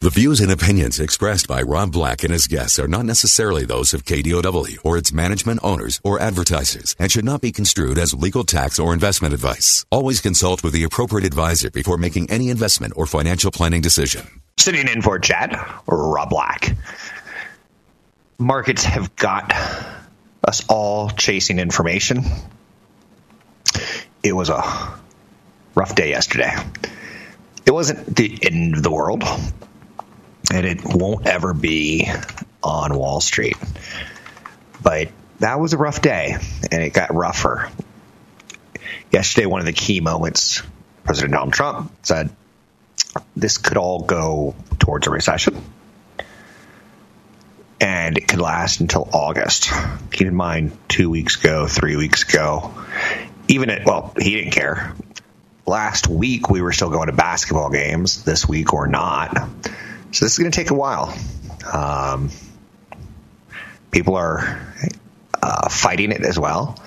The views and opinions expressed by Rob Black and his guests are not necessarily those of KDOW or its management owners or advertisers and should not be construed as legal tax or investment advice. Always consult with the appropriate advisor before making any investment or financial planning decision. Sitting in for Chad, Rob Black. Markets have got us all chasing information. It was a rough day yesterday. It wasn't the end of the world and it won't ever be on Wall Street. But that was a rough day, and it got rougher. Yesterday, one of the key moments, President Donald Trump said, This could all go towards a recession, and it could last until August. Keep in mind, two weeks ago, three weeks ago, even at, well, he didn't care. Last week, we were still going to basketball games. This week, or not. So this is going to take a while. Um, people are uh, fighting it as well.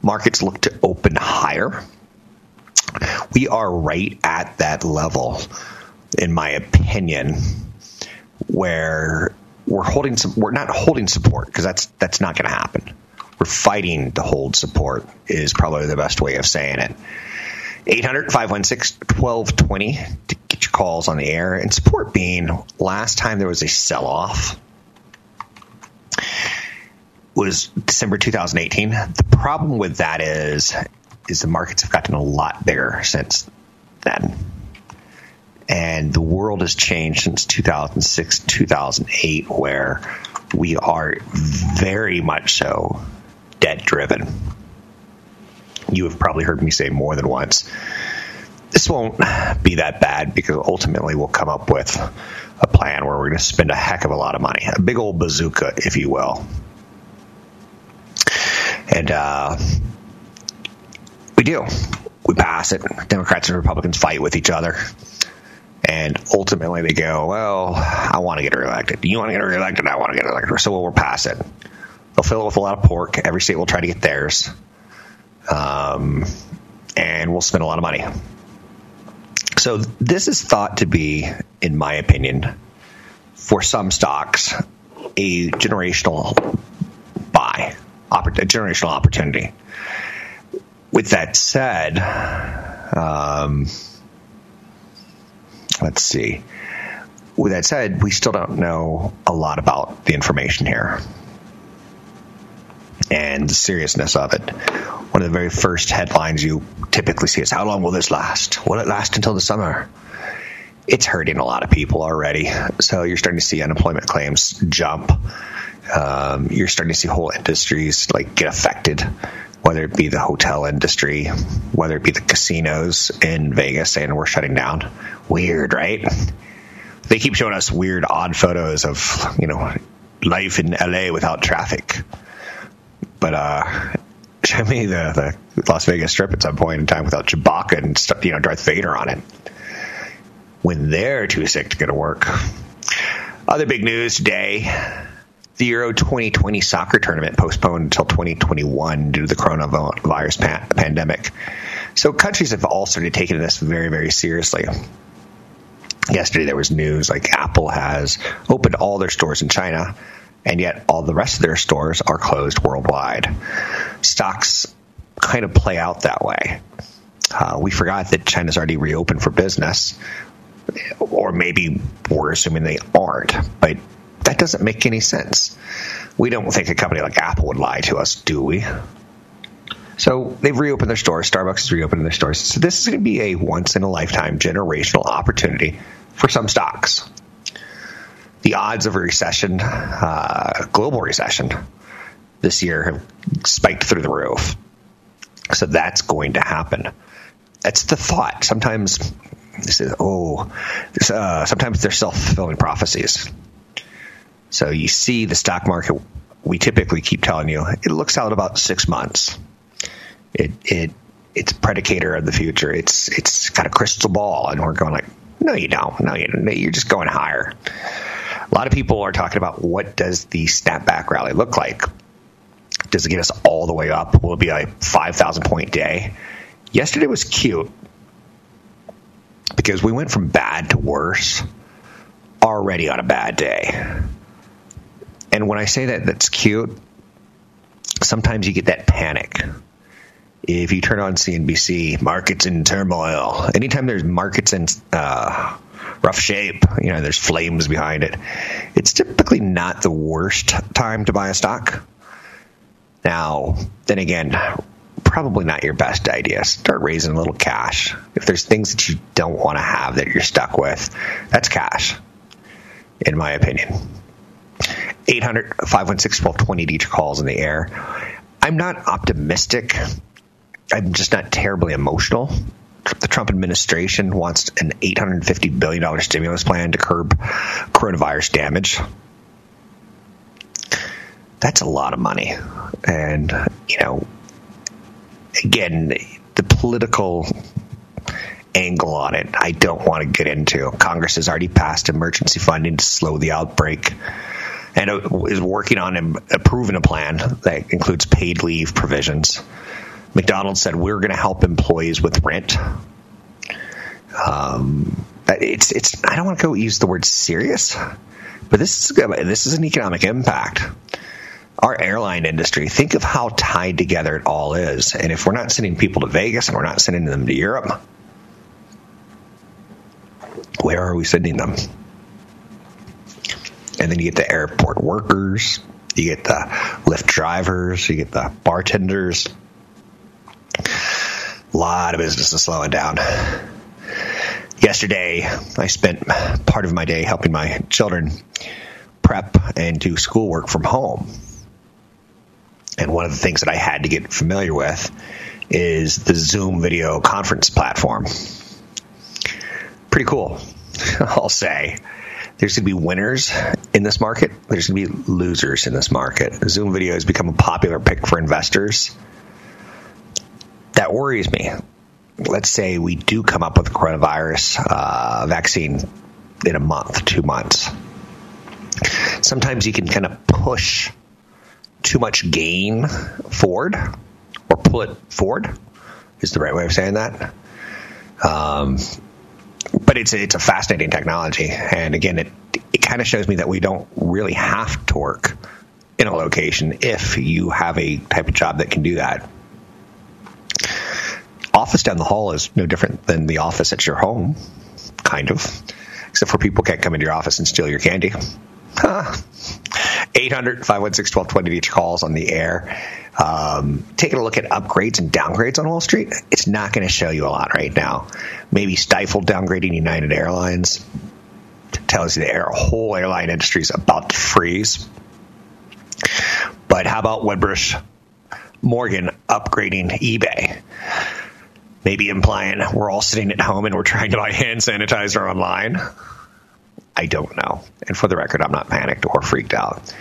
Markets look to open higher. We are right at that level, in my opinion, where we're holding some. We're not holding support because that's that's not going to happen. We're fighting to hold support is probably the best way of saying it. 800 516 1220 to get your calls on the air. And support being last time there was a sell off was December 2018. The problem with that is is the markets have gotten a lot bigger since then. And the world has changed since 2006, 2008, where we are very much so debt driven you have probably heard me say more than once. This won't be that bad because ultimately we'll come up with a plan where we're going to spend a heck of a lot of money, a big old bazooka, if you will. And uh, we do. We pass it. Democrats and Republicans fight with each other. And ultimately they go, well, I want to get reelected. You want to get reelected? I want to get reelected. So we'll pass it. They'll fill it with a lot of pork. Every state will try to get theirs um, and we'll spend a lot of money. So this is thought to be, in my opinion, for some stocks, a generational buy, a generational opportunity. With that said, um, let's see. With that said, we still don't know a lot about the information here and the seriousness of it. One of the very first headlines you typically see is How long will this last? Will it last until the summer? It's hurting a lot of people already. So you're starting to see unemployment claims jump. Um, you're starting to see whole industries like get affected, whether it be the hotel industry, whether it be the casinos in Vegas saying we're shutting down. Weird, right? They keep showing us weird, odd photos of, you know, life in LA without traffic. But uh, show me the, the Las Vegas Strip at some point in time without Chewbacca and stuff, you know Darth Vader on it. When they're too sick to go to work. Other big news today: the Euro 2020 soccer tournament postponed until 2021 due to the coronavirus pandemic. So countries have all started taking this very, very seriously. Yesterday there was news like Apple has opened all their stores in China and yet all the rest of their stores are closed worldwide. Stocks kind of play out that way. Uh, we forgot that China's already reopened for business, or maybe we're assuming they aren't, but that doesn't make any sense. We don't think a company like Apple would lie to us, do we? So they've reopened their stores. Starbucks has reopened their stores. So this is going to be a once in a lifetime generational opportunity for some stocks the odds of a recession, uh, global recession, this year have spiked through the roof. So that's going to happen. That's the thought. Sometimes This is oh, uh, sometimes they're self fulfilling prophecies. So you see the stock market. We typically keep telling you it looks out about six months. It it it's predicator of the future. It's it's got a crystal ball, and we're going like, no, you don't. No, you don't. you're just going higher. A lot of people are talking about what does the snapback rally look like. Does it get us all the way up? Will it be a five thousand point day? Yesterday was cute because we went from bad to worse already on a bad day. And when I say that that's cute, sometimes you get that panic. If you turn on CNBC, markets in turmoil. Anytime there's markets in uh, rough shape, you know, there's flames behind it. It's typically not the worst time to buy a stock. Now, then again, probably not your best idea. Start raising a little cash. If there's things that you don't want to have that you're stuck with, that's cash, in my opinion. 800 516 1220 to each calls in the air. I'm not optimistic. I'm just not terribly emotional. The Trump administration wants an $850 billion stimulus plan to curb coronavirus damage. That's a lot of money. And, you know, again, the political angle on it, I don't want to get into. Congress has already passed emergency funding to slow the outbreak and uh, is working on approving a plan that includes paid leave provisions. McDonald's said we're going to help employees with rent. Um, it's it's. I don't want to go use the word serious, but this is this is an economic impact. Our airline industry. Think of how tied together it all is, and if we're not sending people to Vegas and we're not sending them to Europe, where are we sending them? And then you get the airport workers, you get the Lyft drivers, you get the bartenders. A lot of business is slowing down. Yesterday, I spent part of my day helping my children prep and do schoolwork from home. And one of the things that I had to get familiar with is the Zoom video conference platform. Pretty cool, I'll say. There's going to be winners in this market. There's going to be losers in this market. Zoom video has become a popular pick for investors. That worries me. Let's say we do come up with a coronavirus uh, vaccine in a month, two months. Sometimes you can kind of push too much gain forward or pull it forward is the right way of saying that. Um, but it's a, it's a fascinating technology, and again, it it kind of shows me that we don't really have to work in a location if you have a type of job that can do that. Office down the hall is no different than the office at your home, kind of, except for people can't come into your office and steal your candy. 800 516 1220 each calls on the air. Um, taking a look at upgrades and downgrades on Wall Street, it's not going to show you a lot right now. Maybe Stifel downgrading United Airlines tells you the air, whole airline industry is about to freeze. But how about Wedbush Morgan upgrading eBay? Maybe implying we're all sitting at home and we're trying to buy hand sanitizer online. I don't know. And for the record, I'm not panicked or freaked out.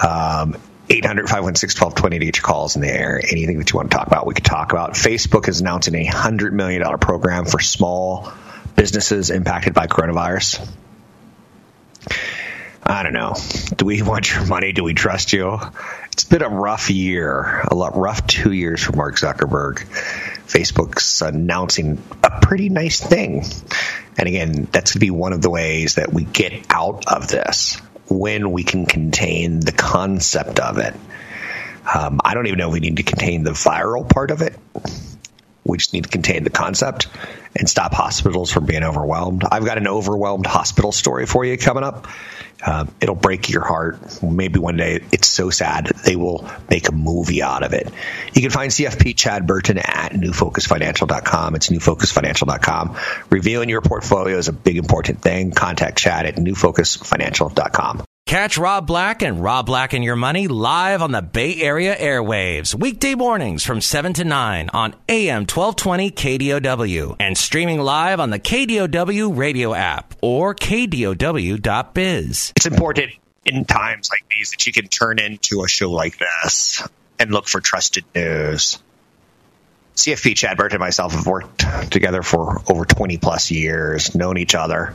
Um, 800 516 1220 to calls in the air. Anything that you want to talk about, we could talk about. Facebook is announcing a $100 million program for small businesses impacted by coronavirus. I don't know. Do we want your money? Do we trust you? It's been a rough year, a lot rough two years for Mark Zuckerberg. Facebook's announcing a pretty nice thing. And again, that's going to be one of the ways that we get out of this when we can contain the concept of it. Um, I don't even know if we need to contain the viral part of it. We just need to contain the concept and stop hospitals from being overwhelmed. I've got an overwhelmed hospital story for you coming up. Uh, it'll break your heart. Maybe one day it's so sad they will make a movie out of it. You can find CFP Chad Burton at newfocusfinancial.com. It's newfocusfinancial.com. Reviewing your portfolio is a big important thing. Contact Chad at newfocusfinancial.com. Catch Rob Black and Rob Black and Your Money live on the Bay Area airwaves, weekday mornings from 7 to 9 on AM 1220 KDOW and streaming live on the KDOW radio app or KDOW.biz. It's important in times like these that you can turn into a show like this and look for trusted news. CFP Chad Burt and myself have worked together for over 20 plus years, known each other.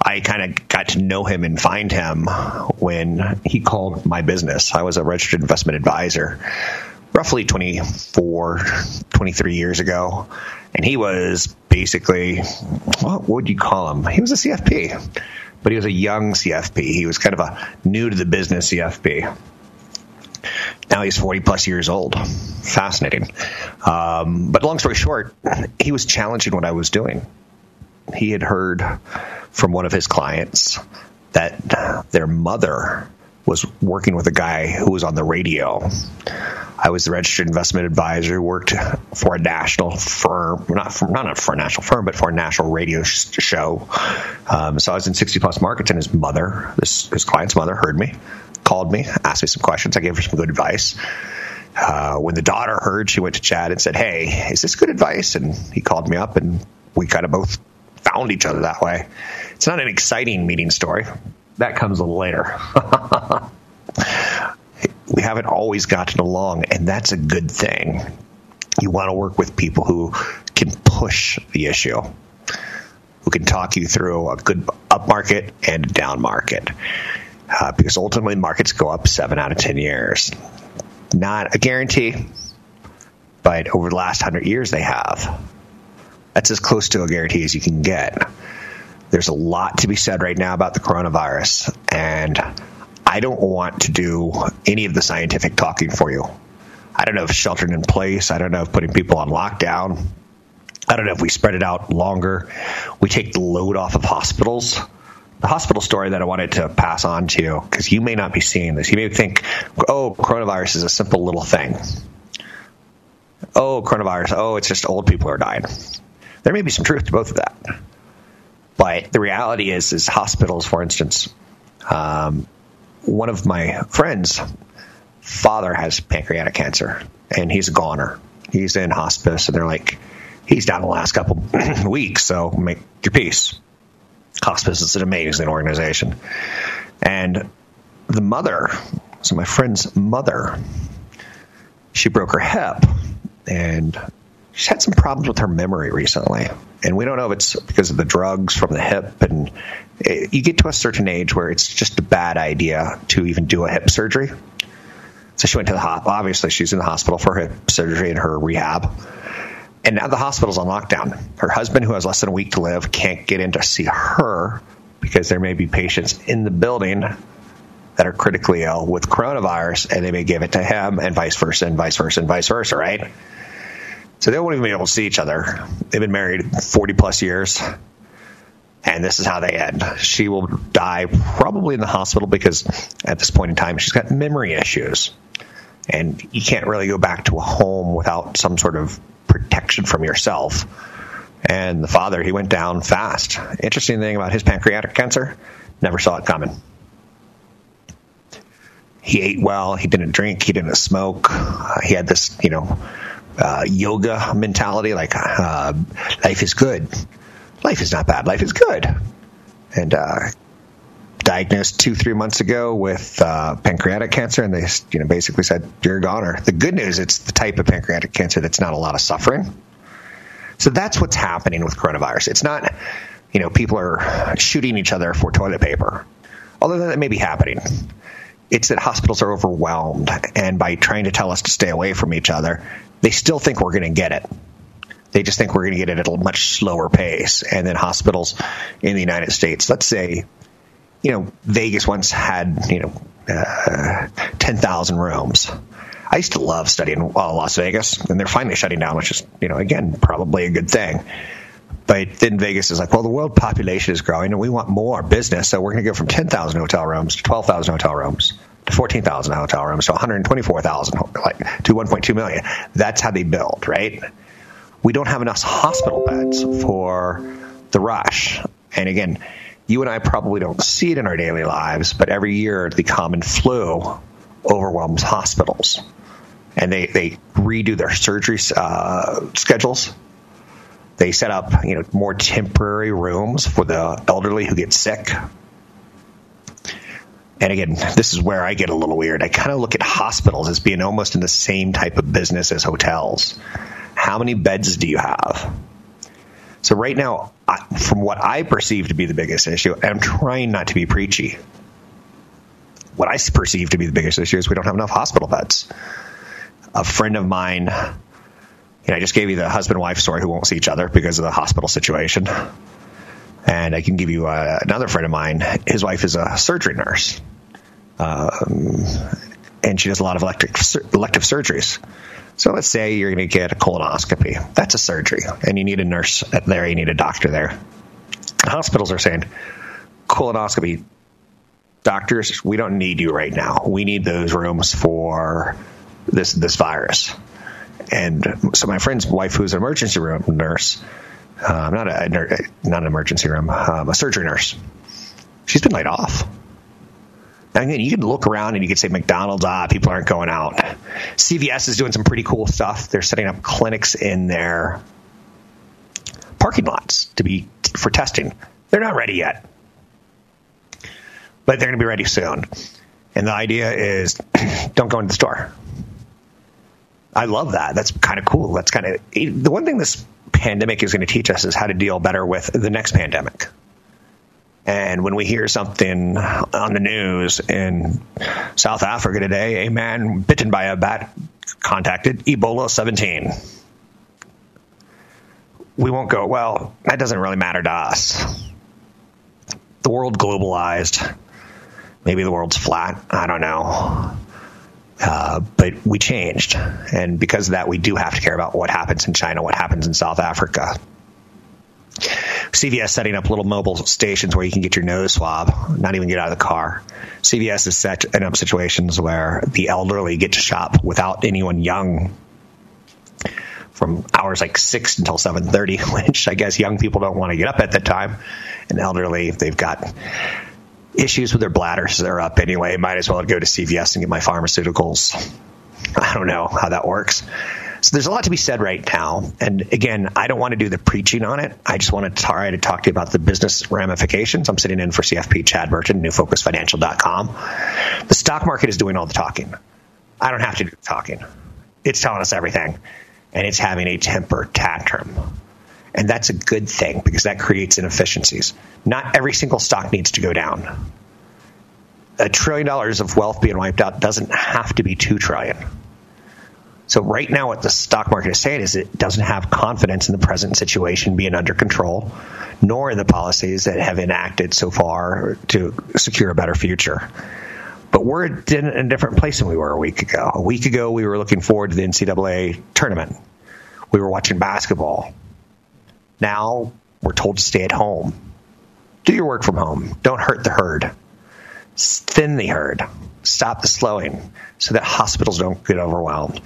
I kind of got to know him and find him when he called my business. I was a registered investment advisor roughly 24, 23 years ago. And he was basically, what would you call him? He was a CFP, but he was a young CFP. He was kind of a new to the business CFP. Now he's 40 plus years old. Fascinating. Um, but long story short, he was challenging what I was doing. He had heard from one of his clients that their mother was working with a guy who was on the radio. I was the registered investment advisor, who worked for a national firm, not for, not for a national firm, but for a national radio sh- show. Um, so I was in 60 plus markets, and his mother, this his client's mother, heard me, called me, asked me some questions. I gave her some good advice. Uh, when the daughter heard, she went to Chad and said, "Hey, is this good advice?" And he called me up, and we kind of both found each other that way. It's not an exciting meeting story. That comes a little later. we haven't always gotten along, and that's a good thing. You want to work with people who can push the issue, who can talk you through a good up market and a down market. Uh, because ultimately, markets go up seven out of 10 years. Not a guarantee, but over the last 100 years, they have. That's as close to a guarantee as you can get. There's a lot to be said right now about the coronavirus, and I don't want to do any of the scientific talking for you. I don't know if sheltering in place, I don't know if putting people on lockdown, I don't know if we spread it out longer, we take the load off of hospitals. The hospital story that I wanted to pass on to you, because you may not be seeing this. You may think, oh, coronavirus is a simple little thing. Oh, coronavirus, oh, it's just old people are dying. There may be some truth to both of that. But the reality is, is hospitals, for instance, um, one of my friends' father has pancreatic cancer, and he's a goner. He's in hospice, and they're like, he's down the last couple weeks, so make your peace. Hospice is an amazing organization. And the mother, so my friend's mother, she broke her hip, and she's had some problems with her memory recently. And we don't know if it's because of the drugs from the hip. And it, you get to a certain age where it's just a bad idea to even do a hip surgery. So she went to the hospital. Obviously, she's in the hospital for hip surgery and her rehab. And now the hospital's on lockdown. Her husband, who has less than a week to live, can't get in to see her because there may be patients in the building that are critically ill with coronavirus and they may give it to him and vice versa and vice versa and vice versa, right? So they won't even be able to see each other. They've been married 40 plus years. And this is how they end. She will die probably in the hospital because at this point in time, she's got memory issues. And you can't really go back to a home without some sort of protection from yourself. And the father, he went down fast. Interesting thing about his pancreatic cancer, never saw it coming. He ate well, he didn't drink, he didn't smoke. Uh, he had this, you know, uh, yoga mentality, like uh, life is good. Life is not bad. Life is good. And uh, diagnosed two, three months ago with uh, pancreatic cancer, and they, you know, basically said you're a goner. The good news, it's the type of pancreatic cancer that's not a lot of suffering. So that's what's happening with coronavirus. It's not, you know, people are shooting each other for toilet paper. Although that may be happening it's that hospitals are overwhelmed, and by trying to tell us to stay away from each other, they still think we're going to get it. They just think we're going to get it at a much slower pace. And then hospitals in the United States, let's say, you know, Vegas once had, you know, uh, 10,000 rooms. I used to love studying uh, Las Vegas, and they're finally shutting down, which is, you know, again, probably a good thing. But then Vegas is like, well, the world population is growing, and we want more business, so we're going to go from 10,000 hotel rooms to 12,000 hotel rooms 14,000 hotel rooms to 124,000, like to 1.2 million. That's how they build, right? We don't have enough hospital beds for the rush. And again, You and I probably don't see it in our daily lives, but every year the common flu overwhelms hospitals. And they, they redo their surgery uh, schedules. They set up you know more temporary rooms for the elderly who get sick. And again, this is where I get a little weird. I kind of look at hospitals as being almost in the same type of business as hotels. How many beds do you have? So right now, from what I perceive to be the biggest issue, and I'm trying not to be preachy. What I perceive to be the biggest issue is we don't have enough hospital beds. A friend of mine, know, I just gave you the husband wife story who won't see each other because of the hospital situation. And I can give you uh, another friend of mine. His wife is a surgery nurse, um, and she does a lot of electric, elective surgeries. So let's say you're going to get a colonoscopy. That's a surgery, and you need a nurse there, you need a doctor there. Hospitals are saying, colonoscopy doctors, we don't need you right now. We need those rooms for this this virus. And so my friend's wife, who's an emergency room nurse, uh, not a not an emergency room, um, a surgery nurse, she's been laid off. And again, you can look around and you can say McDonald's, ah, people aren't going out. CVS is doing some pretty cool stuff. They're setting up clinics in their parking lots to be for testing. They're not ready yet, but they're going to be ready soon. And the idea is, don't go into the store. I love that. That's kind of cool. That's kind of the one thing this pandemic is going to teach us is how to deal better with the next pandemic. And when we hear something on the news in South Africa today, a man bitten by a bat contacted Ebola 17. We won't go, well, that doesn't really matter to us. The world globalized. Maybe the world's flat. I don't know. Uh, but we changed. And because of that, we do have to care about what happens in China, what happens in South Africa. CVS setting up little mobile stations where you can get your nose swab, not even get out of the car. CVS is setting up situations where the elderly get to shop without anyone young from hours like 6 until 7.30 which i guess young people don't want to get up at that time and elderly if they've got issues with their bladders they're up anyway might as well go to cvs and get my pharmaceuticals i don't know how that works so there's a lot to be said right now. And again, I don't want to do the preaching on it. I just want to try to talk to you about the business ramifications. I'm sitting in for CFP Chad Burton, newfocusfinancial.com. The stock market is doing all the talking. I don't have to do the talking. It's telling us everything. And it's having a temper tantrum. And that's a good thing because that creates inefficiencies. Not every single stock needs to go down. A trillion dollars of wealth being wiped out doesn't have to be two trillion. So right now, what the stock market is saying is it doesn't have confidence in the present situation being under control, nor in the policies that have enacted so far to secure a better future. But we're in a different place than we were a week ago. A week ago, we were looking forward to the NCAA tournament. We were watching basketball. Now we're told to stay at home. Do your work from home. Don't hurt the herd. Thin the herd. Stop the slowing so that hospitals don't get overwhelmed.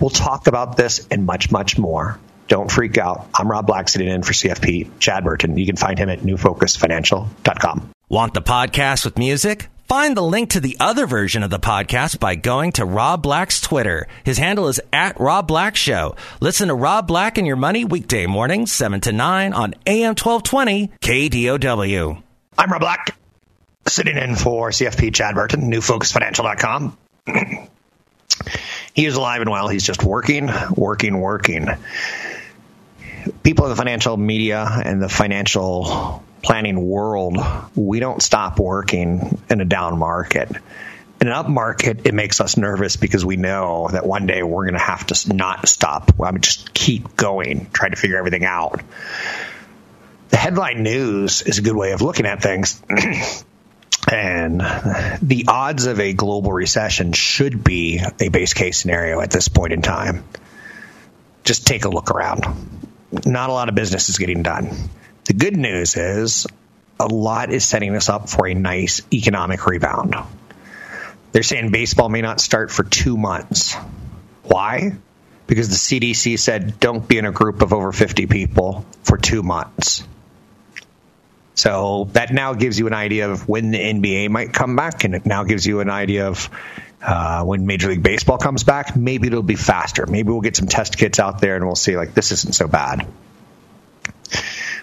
We'll talk about this and much, much more. Don't freak out. I'm Rob Black sitting in for CFP Chad Burton. You can find him at newfocusfinancial.com. Want the podcast with music? Find the link to the other version of the podcast by going to Rob Black's Twitter. His handle is at Rob Black Show. Listen to Rob Black and Your Money weekday mornings, 7 to 9 on AM 1220 KDOW. I'm Rob Black, sitting in for CFP Chad Burton, newfocusfinancial.com. he is alive and well. He's just working, working, working. People in the financial media and the financial planning world, we don't stop working in a down market. In an up market, it makes us nervous because we know that one day we're going to have to not stop. I mean, just keep going, try to figure everything out. The headline news is a good way of looking at things. And the odds of a global recession should be a base case scenario at this point in time. Just take a look around. Not a lot of business is getting done. The good news is a lot is setting us up for a nice economic rebound. They're saying baseball may not start for two months. Why? Because the CDC said don't be in a group of over 50 people for two months. So that now gives you an idea of when the NBA might come back, and it now gives you an idea of uh, when Major League Baseball comes back. Maybe it'll be faster. Maybe we'll get some test kits out there, and we'll see like this isn't so bad.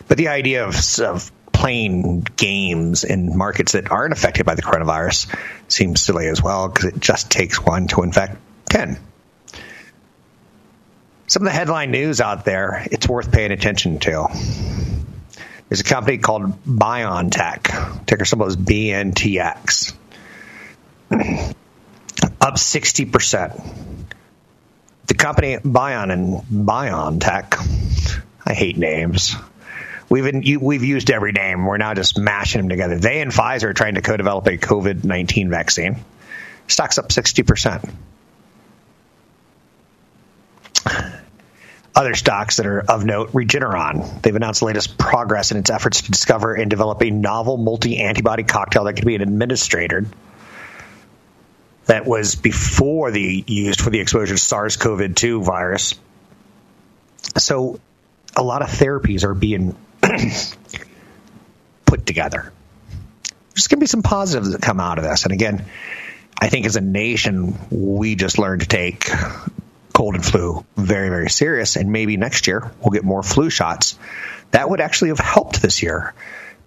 But the idea of, of playing games in markets that aren't affected by the coronavirus seems silly as well because it just takes one to infect 10. Some of the headline news out there, it's worth paying attention to. There's a company called BioNTech, ticker symbol is BNTX, up 60%. The company Bion and BioNTech, I hate names. We've we've used every name. We're now just mashing them together. They and Pfizer are trying to co-develop a COVID nineteen vaccine. Stocks up sixty percent. Other stocks that are of note, Regeneron. They've announced the latest progress in its efforts to discover and develop a novel multi-antibody cocktail that can be administered that was before the used for the exposure to SARS-CoV-2 virus. So a lot of therapies are being put together. There's going to be some positives that come out of this. And again, I think as a nation, we just learned to take cold and flu very, very serious. And maybe next year we'll get more flu shots. That would actually have helped this year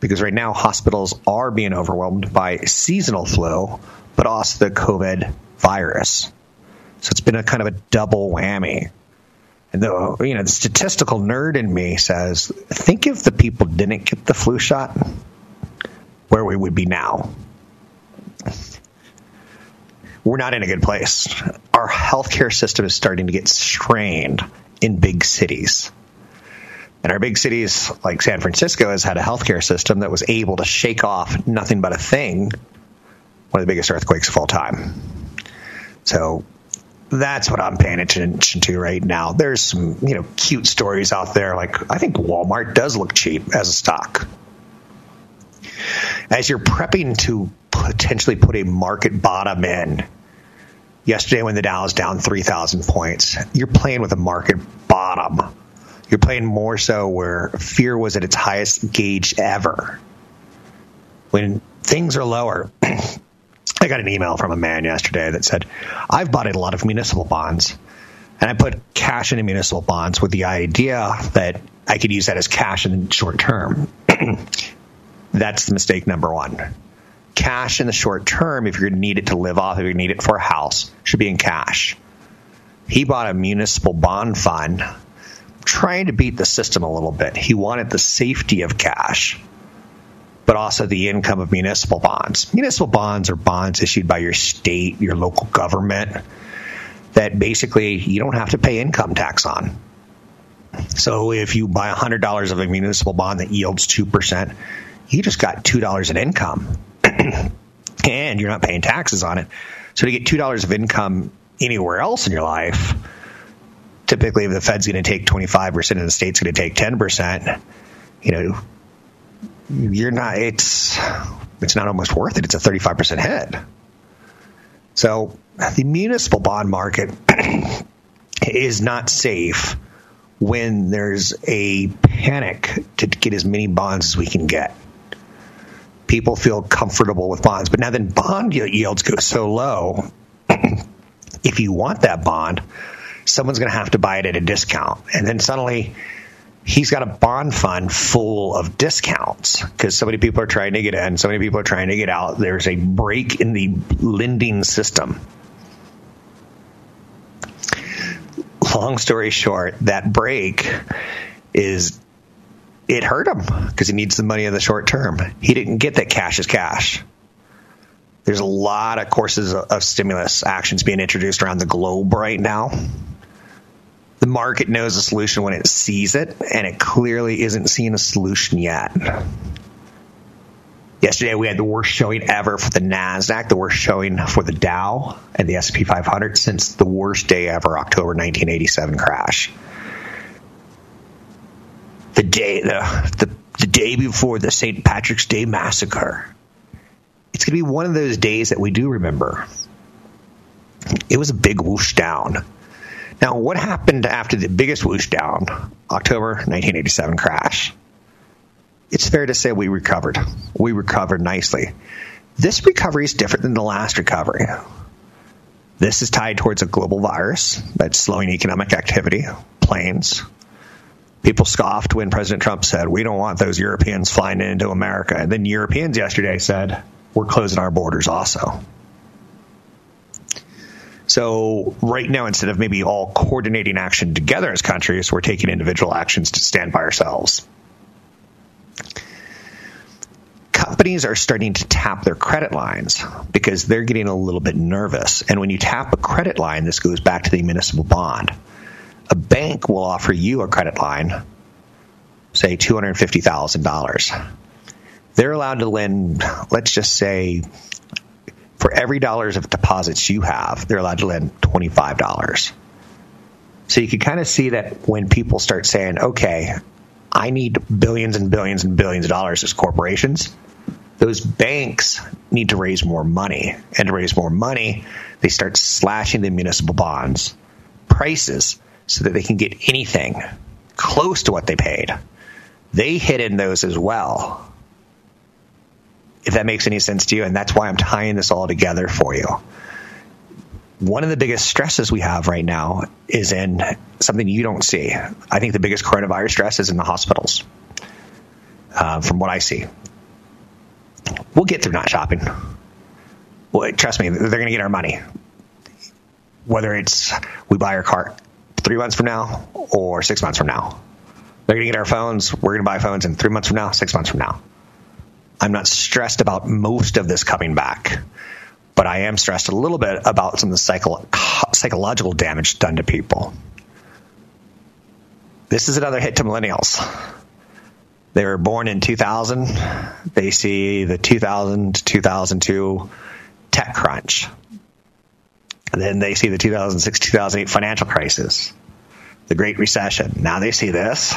because right now hospitals are being overwhelmed by seasonal flu, but also the COVID virus. So it's been a kind of a double whammy. And the you know the statistical nerd in me says, think if the people didn't get the flu shot, where we would be now. We're not in a good place. Our healthcare system is starting to get strained in big cities. And our big cities, like San Francisco, has had a healthcare system that was able to shake off nothing but a thing, one of the biggest earthquakes of all time. So that's what I'm paying attention to right now. There's some, you know, cute stories out there. Like I think Walmart does look cheap as a stock. As you're prepping to potentially put a market bottom in, yesterday when the Dow is down 3,000 points, you're playing with a market bottom. You're playing more so where fear was at its highest gauge ever. When things are lower, I got an email from a man yesterday that said, I've bought a lot of municipal bonds. And I put cash into municipal bonds with the idea that I could use that as cash in the short term. That's the mistake number one. Cash in the short term, if you're going to need it to live off, if you need it for a house, should be in cash. He bought a municipal bond fund, trying to beat the system a little bit. He wanted the safety of cash but also the income of municipal bonds. Municipal bonds are bonds issued by your state, your local government, that basically you don't have to pay income tax on. So if you buy $100 of a municipal bond that yields 2%, you just got $2 in income. and you're not paying taxes on it. So to get $2 of income anywhere else in your life, typically if the Fed's going to take 25% and the state's going to take 10%, you know, you're not it's it's not almost worth it. It's a 35% hit. So the municipal bond market is not safe when there's a panic to get as many bonds as we can get. People feel comfortable with bonds, but now then bond yields go so low. if you want that bond, someone's going to have to buy it at a discount, and then suddenly he's got a bond fund full of discounts because so many people are trying to get in, so many people are trying to get out. There's a break in the lending system. Long story short, that break is it hurt him because he needs the money in the short term. He didn't get that cash as cash. There's a lot of courses of stimulus actions being introduced around the globe right now the market knows a solution when it sees it, and it clearly isn't seeing a solution yet. Yesterday we had the worst showing ever for the Nasdaq, the worst showing for the Dow and the S&P 500 since the worst day ever, October 1987 crash. The day the the, the day before the St. Patrick's Day massacre. It's going to be one of those days that we do remember. It was a big whoosh down. Now, what happened after the biggest whoosh down, October 1987 crash? it's fair to say we recovered. We recovered nicely. This recovery is different than the last recovery. This is tied towards a global virus that's slowing economic activity, planes. People scoffed when President Trump said, We don't want those Europeans flying into America. And then Europeans yesterday said, We're closing our borders also. So, right now, instead of maybe all coordinating action together as countries, we're taking individual actions to stand by ourselves. Companies are starting to tap their credit lines because they're getting a little bit nervous. And when you tap a credit line, this goes back to the municipal bond. A bank will offer you a credit line, say $250,000. They're allowed to lend, let's just say, for every dollars of deposits you have, they're allowed to lend $25. So you can kind of see that when people start saying, okay, I need billions and billions and billions of dollars as corporations, those banks need to raise more money. And to raise more money, they start slashing the municipal bonds prices so that they can get anything close to what they paid. They hit in those as well if that makes any sense to you. And that's why I'm tying this all together for you. One of the biggest stresses we have right now is in something you don't see. I think the biggest coronavirus stress is in the hospitals, uh, from what I see. We'll get through not shopping. Well, trust me, they're going to get our money. Whether it's we buy our car three months from now or six months from now. They're going to get our phones. We're going to buy phones in three months from now, six months from now. I'm not stressed about most of this coming back, but I am stressed a little bit about some of the psycho- psychological damage done to people. This is another hit to millennials. They were born in 2000. They see the 2000 to 2002 tech crunch. And then they see the 2006 2008 financial crisis, the Great Recession. Now they see this.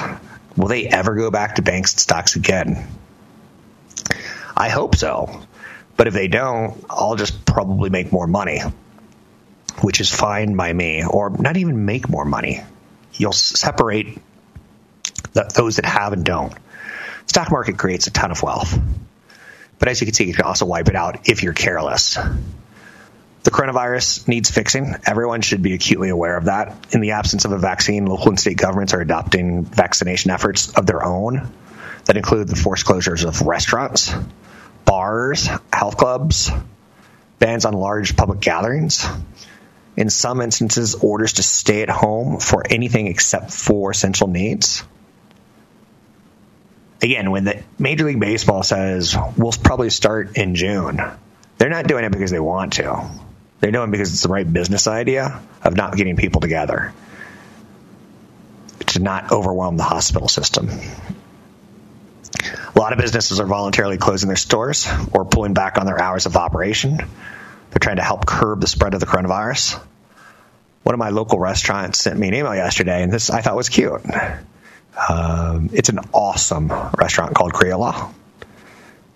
Will they ever go back to banks and stocks again? I hope so. But if they don't, I'll just probably make more money, which is fine by me, or not even make more money. You'll separate the, those that have and don't. Stock market creates a ton of wealth. But as you can see, you can also wipe it out if you're careless. The coronavirus needs fixing. Everyone should be acutely aware of that. In the absence of a vaccine, local and state governments are adopting vaccination efforts of their own that include the forced closures of restaurants, bars, health clubs, bans on large public gatherings, in some instances, orders to stay at home for anything except for essential needs. Again, when the Major League Baseball says we'll probably start in June, they're not doing it because they want to. They're doing it because it's the right business idea of not getting people together to not overwhelm the hospital system. A lot of businesses are voluntarily closing their stores or pulling back on their hours of operation. They're trying to help curb the spread of the coronavirus. One of my local restaurants sent me an email yesterday, and this I thought was cute. Um, it's an awesome restaurant called Criolla.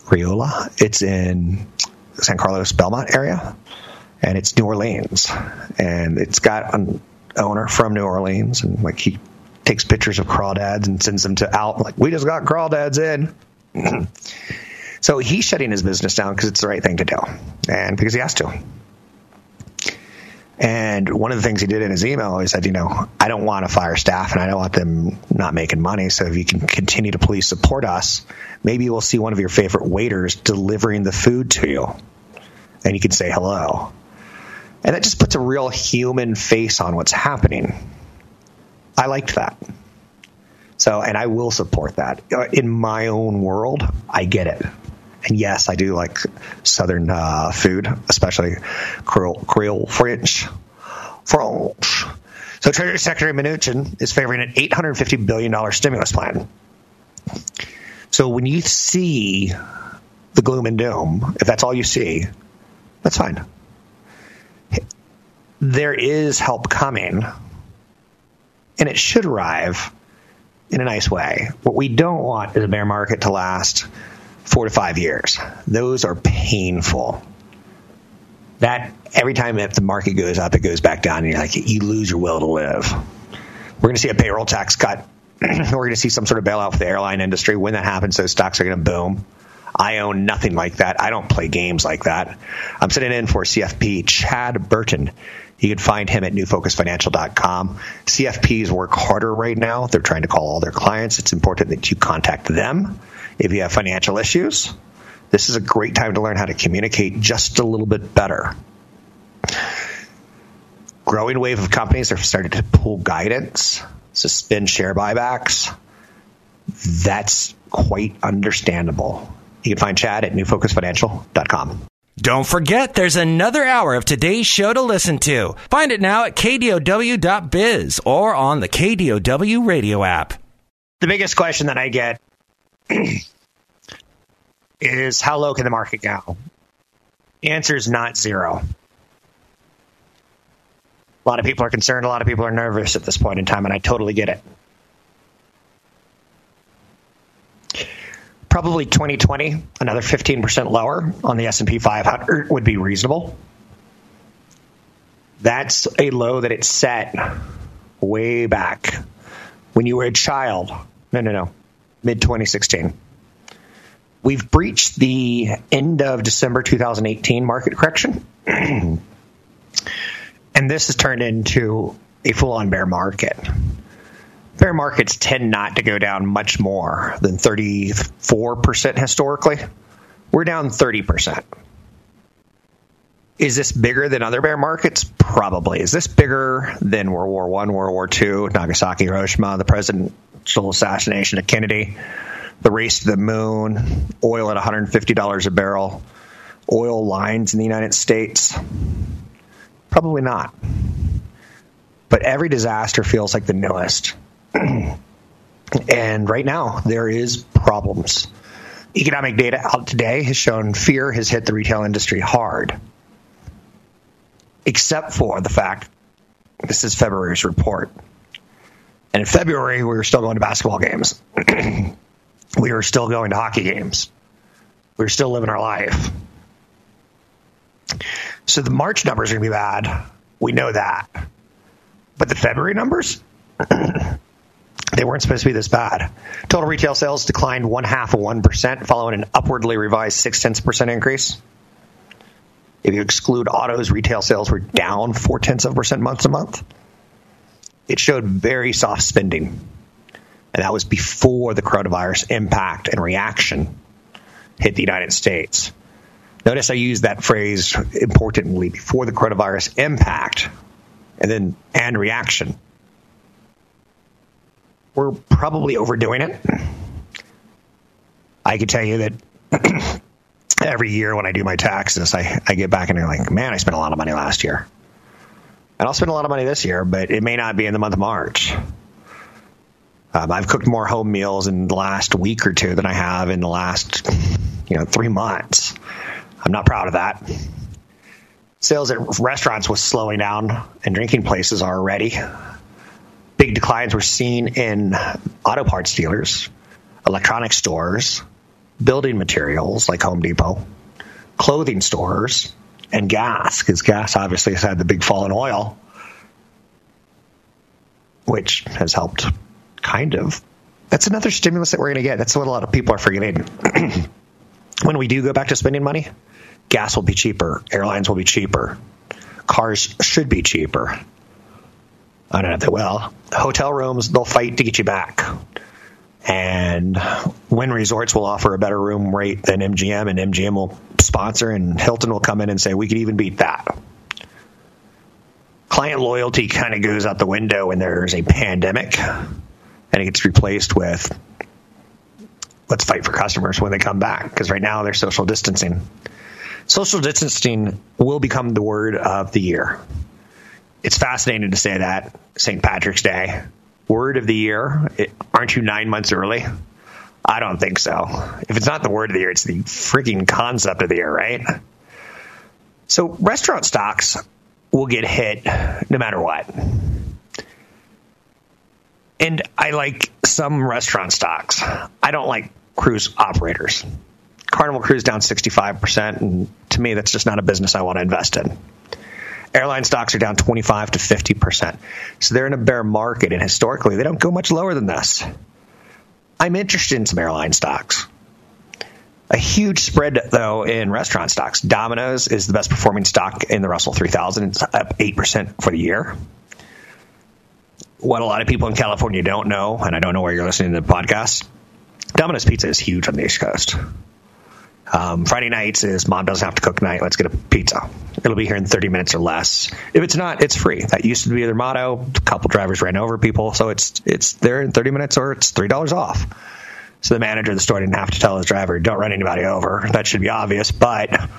Criolla. It's in San Carlos Belmont area, and it's New Orleans, and it's got an owner from New Orleans, and like he takes pictures of crawdads and sends them to out like we just got crawdads in. so he's shutting his business down because it's the right thing to do and because he has to. And one of the things he did in his email, he said, you know, I don't want to fire staff and I don't want them not making money. So if you can continue to please support us, maybe we'll see one of your favorite waiters delivering the food to you. And you can say hello. And that just puts a real human face on what's happening. I liked that. So, and I will support that. Uh, in my own world, I get it. And yes, I do like Southern uh, food, especially Creole, Creole French. French. So Treasury Secretary Mnuchin is favoring an $850 billion stimulus plan. So when you see the gloom and doom, if that's all you see, that's fine. There is help coming, and it should arrive in a nice way. What we don't want is a bear market to last four to five years. Those are painful. That every time if the market goes up, it goes back down, and you're like, you lose your will to live. We're going to see a payroll tax cut we're going to see some sort of bailout for the airline industry. When that happens, those stocks are going to boom. I own nothing like that. I don't play games like that. I'm sitting in for CFP Chad Burton. You can find him at newfocusfinancial.com. CFPs work harder right now. They're trying to call all their clients. It's important that you contact them if you have financial issues. This is a great time to learn how to communicate just a little bit better. Growing wave of companies are starting to pull guidance, suspend share buybacks. That's quite understandable. You can find Chad at newfocusfinancial.com. Don't forget, there's another hour of today's show to listen to. Find it now at kdow.biz or on the KDOW radio app. The biggest question that I get is how low can the market go? Answer is not zero. A lot of people are concerned, a lot of people are nervous at this point in time, and I totally get it. Probably 2020, another 15% lower on the S&P 500 would be reasonable. That's a low that it set way back when you were a child. No, no, no. Mid 2016. We've breached the end of December 2018 market correction. and this has turned into a full on bear market. Bear markets tend not to go down much more than 34% historically. We're down 30%. Is this bigger than other bear markets? Probably. Is this bigger than World War One, World War Two, Nagasaki, Hiroshima, the presidential assassination of Kennedy, the race to the moon, oil at $150 a barrel, oil lines in the United States? Probably not. But every disaster feels like the newest. and right now, there is problems. Economic data out today has shown fear has hit the retail industry hard, except for the fact this is February's report. And in February, we were still going to basketball games. we were still going to hockey games. We were still living our life. So the March numbers are going to be bad. We know that. But the February numbers, they weren't supposed to be this bad. Total retail sales declined one half of 1%, following an upwardly revised six tenths percent increase. If you exclude autos, retail sales were down four tenths of a percent month to month. It showed very soft spending. And that was before the coronavirus impact and reaction hit the United States. Notice I used that phrase importantly before the coronavirus impact and then and reaction. We're probably overdoing it. I can tell you that every year when I do my taxes, I, I get back and I'm like, man, I spent a lot of money last year. And I'll spend a lot of money this year, but it may not be in the month of March. Um, I've cooked more home meals in the last week or two than I have in the last, you know, three months. I'm not proud of that. Sales at restaurants was slowing down and drinking places already. Big declines were seen in auto parts dealers, electronic stores, building materials like Home Depot, clothing stores, and gas, because gas obviously has had the big fall in oil, which has helped kind of. That's another stimulus that we're going to get. That's what a lot of people are forgetting. when we do go back to spending money, gas will be cheaper, airlines will be cheaper, cars should be cheaper. I don't know if they will. Hotel rooms, they'll fight to get you back. And Wynn Resorts will offer a better room rate than MGM, and MGM will sponsor, and Hilton will come in and say, we could even beat that. Client loyalty kind of goes out the window when there's a pandemic, and it gets replaced with let's fight for customers when they come back, because right now they're social distancing. Social distancing will become the word of the year. It's fascinating to say that St. Patrick's Day word of the year. It, aren't you nine months early? I don't think so. If it's not the word of the year, it's the freaking concept of the year, right? So restaurant stocks will get hit no matter what. And I like some restaurant stocks. I don't like cruise operators. Carnival Cruise down 65%, and to me, that's just not a business I want to invest in. Airline stocks are down 25 to 50%. So they're in a bear market, and historically, they don't go much lower than this. I'm interested in some airline stocks. A huge spread, though, in restaurant stocks. Domino's is the best performing stock in the Russell 3000. It's up 8% for the year. What a lot of people in California don't know, and I don't know where you're listening to the podcast, Domino's Pizza is huge on the East Coast. Um, Friday nights is mom doesn't have to cook night. Let's get a pizza. It'll be here in 30 minutes or less. If it's not, it's free. That used to be their motto. A couple drivers ran over people, so it's it's there in 30 minutes or it's three dollars off. So the manager of the store didn't have to tell his driver, "Don't run anybody over." That should be obvious, but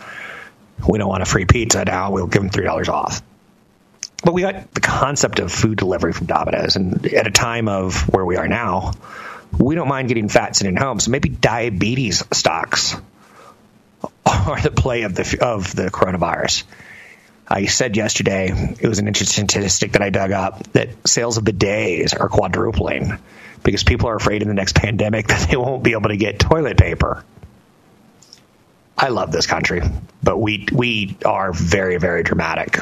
we don't want a free pizza now. We'll give them three dollars off. But we got the concept of food delivery from Domino's, and at a time of where we are now, we don't mind getting fat sitting home. So maybe diabetes stocks are the play of the of the coronavirus. I said yesterday it was an interesting statistic that I dug up that sales of bidets are quadrupling because people are afraid in the next pandemic that they won't be able to get toilet paper. I love this country, but we we are very very dramatic.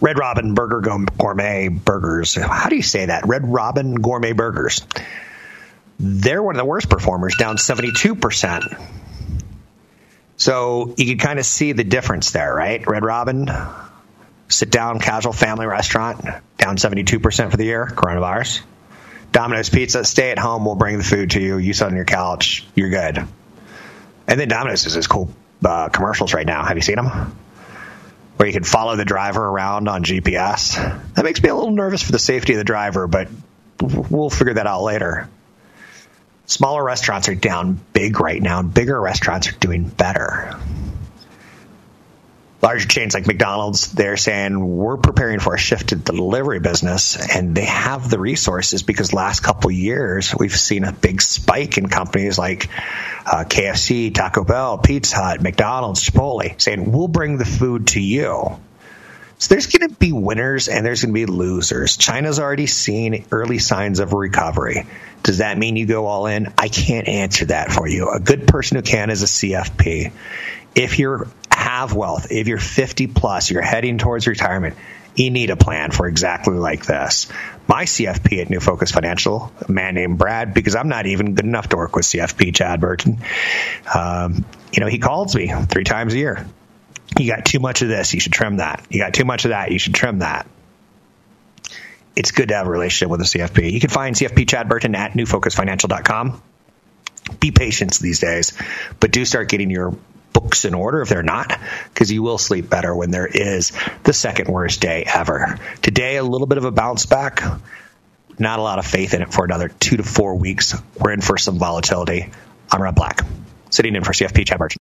Red Robin Burger Gourmet Burgers. How do you say that? Red Robin Gourmet Burgers. They're one of the worst performers, down 72%. So you can kind of see the difference there, right? Red Robin, sit down, casual family restaurant, down 72% for the year, coronavirus. Domino's Pizza, stay at home, we'll bring the food to you. You sit on your couch, you're good. And then Domino's has this cool uh, commercials right now. Have you seen them? Where you can follow the driver around on GPS. That makes me a little nervous for the safety of the driver, but we'll figure that out later. Smaller restaurants are down big right now, and bigger restaurants are doing better. Larger chains like McDonald's, they're saying we're preparing for a shift to the delivery business, and they have the resources because last couple years we've seen a big spike in companies like uh, KFC, Taco Bell, Pizza Hut, McDonald's, Chipotle, saying we'll bring the food to you. So there's going to be winners and there's going to be losers. China's already seen early signs of recovery. Does that mean you go all in? I can't answer that for you. A good person who can is a CFP. If you have wealth, if you're 50 plus, you're heading towards retirement, you need a plan for exactly like this. My CFP at New Focus Financial, a man named Brad, because I'm not even good enough to work with CFP Chad Burton. Um, you know, he calls me three times a year. You got too much of this, you should trim that. You got too much of that, you should trim that it's good to have a relationship with a CFP. You can find CFP Chad Burton at newfocusfinancial.com. Be patient these days, but do start getting your books in order if they're not, because you will sleep better when there is the second worst day ever. Today, a little bit of a bounce back. Not a lot of faith in it for another two to four weeks. We're in for some volatility. I'm Rob Black, sitting in for CFP Chad Burton.